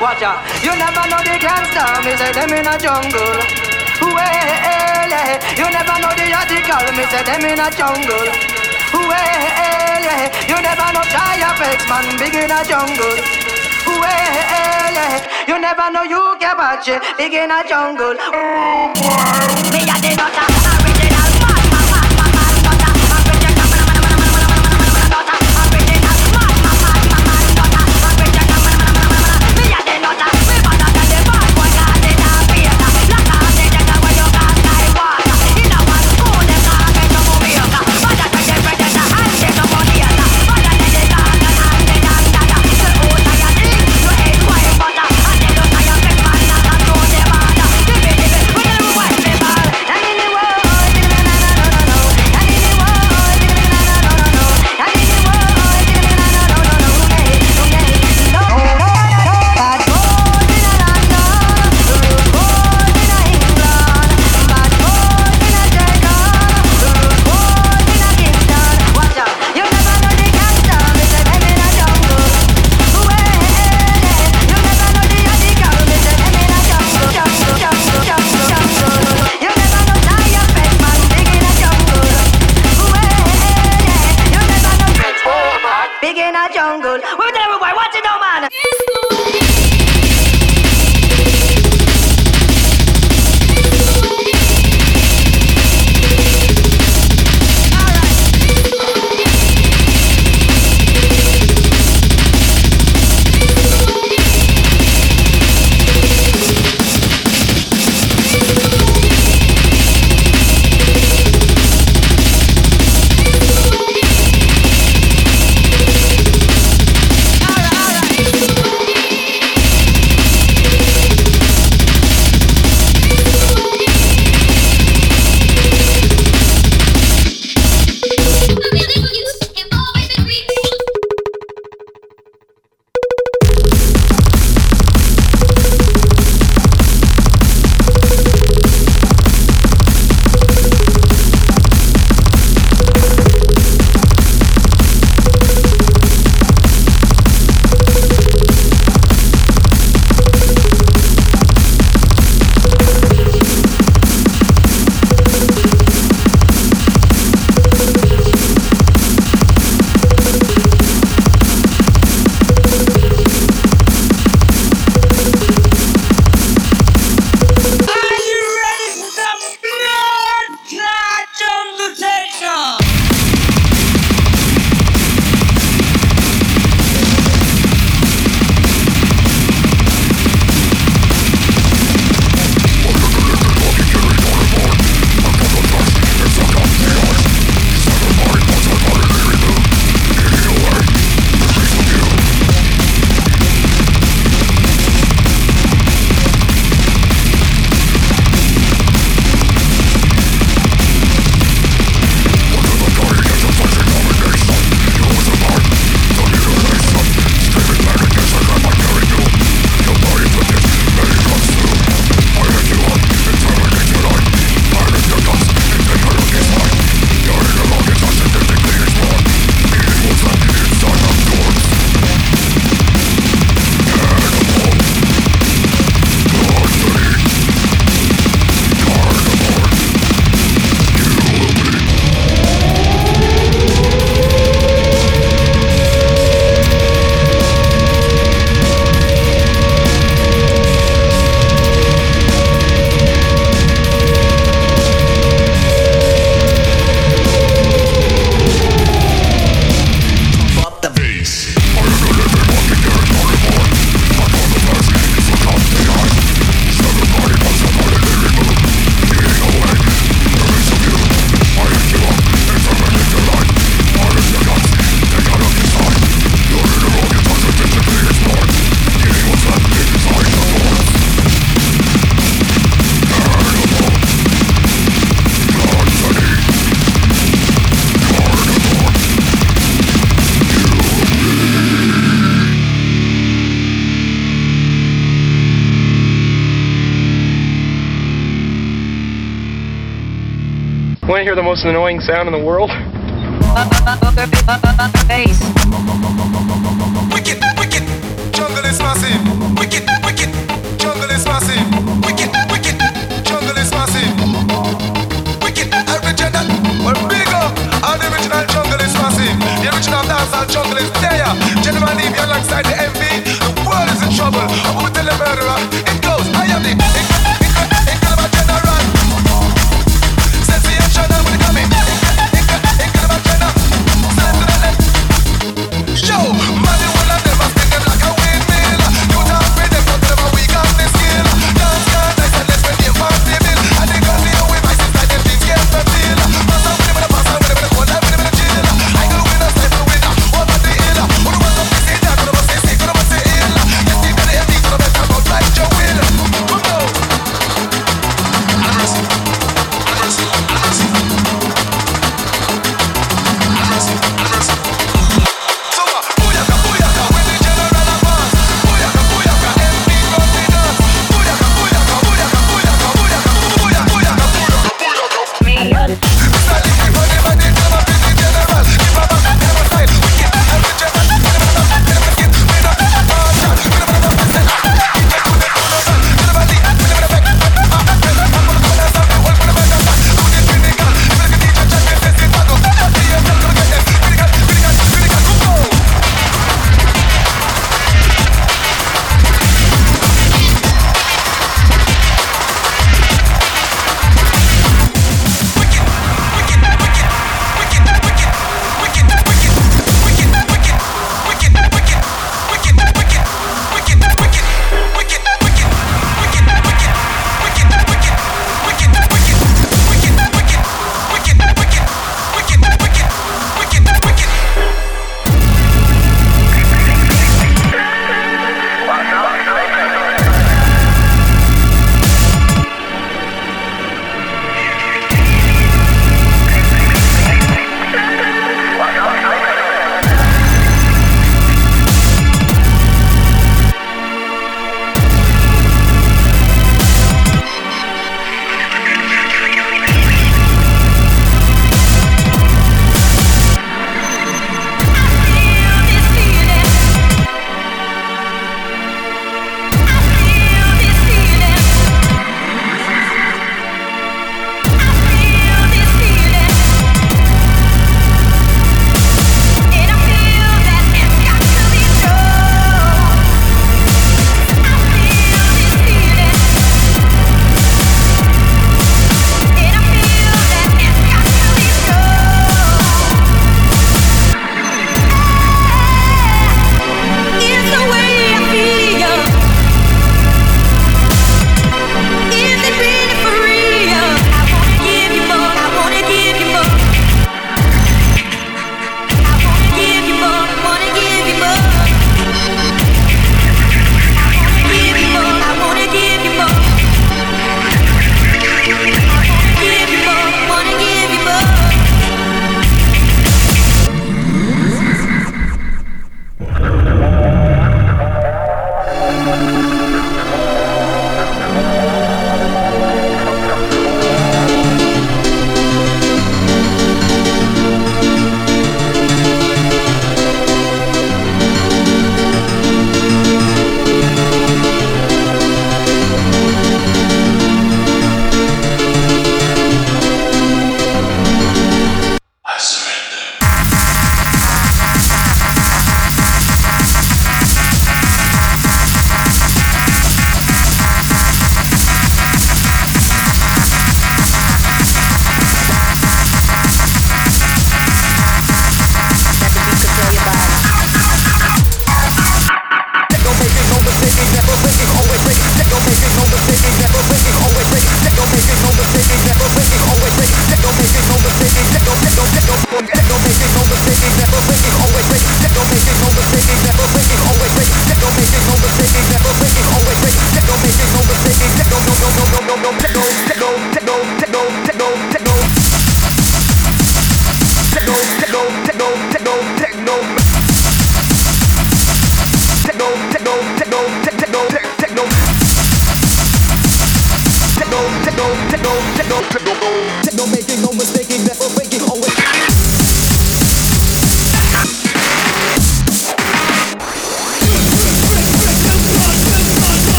watch out. You never know the gangster, me say them in a jungle. Well, you never know the article, me say them in a jungle. Well, you never know X man, big in a jungle. Well, you never know you get big in a jungle. Oh, boy. Me a the nutter. Most annoying sound in the world?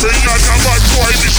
thing I got my pride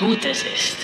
Gutes ist.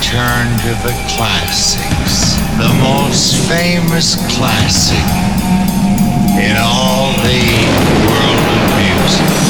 Return to the classics. The most famous classic in all the world of music.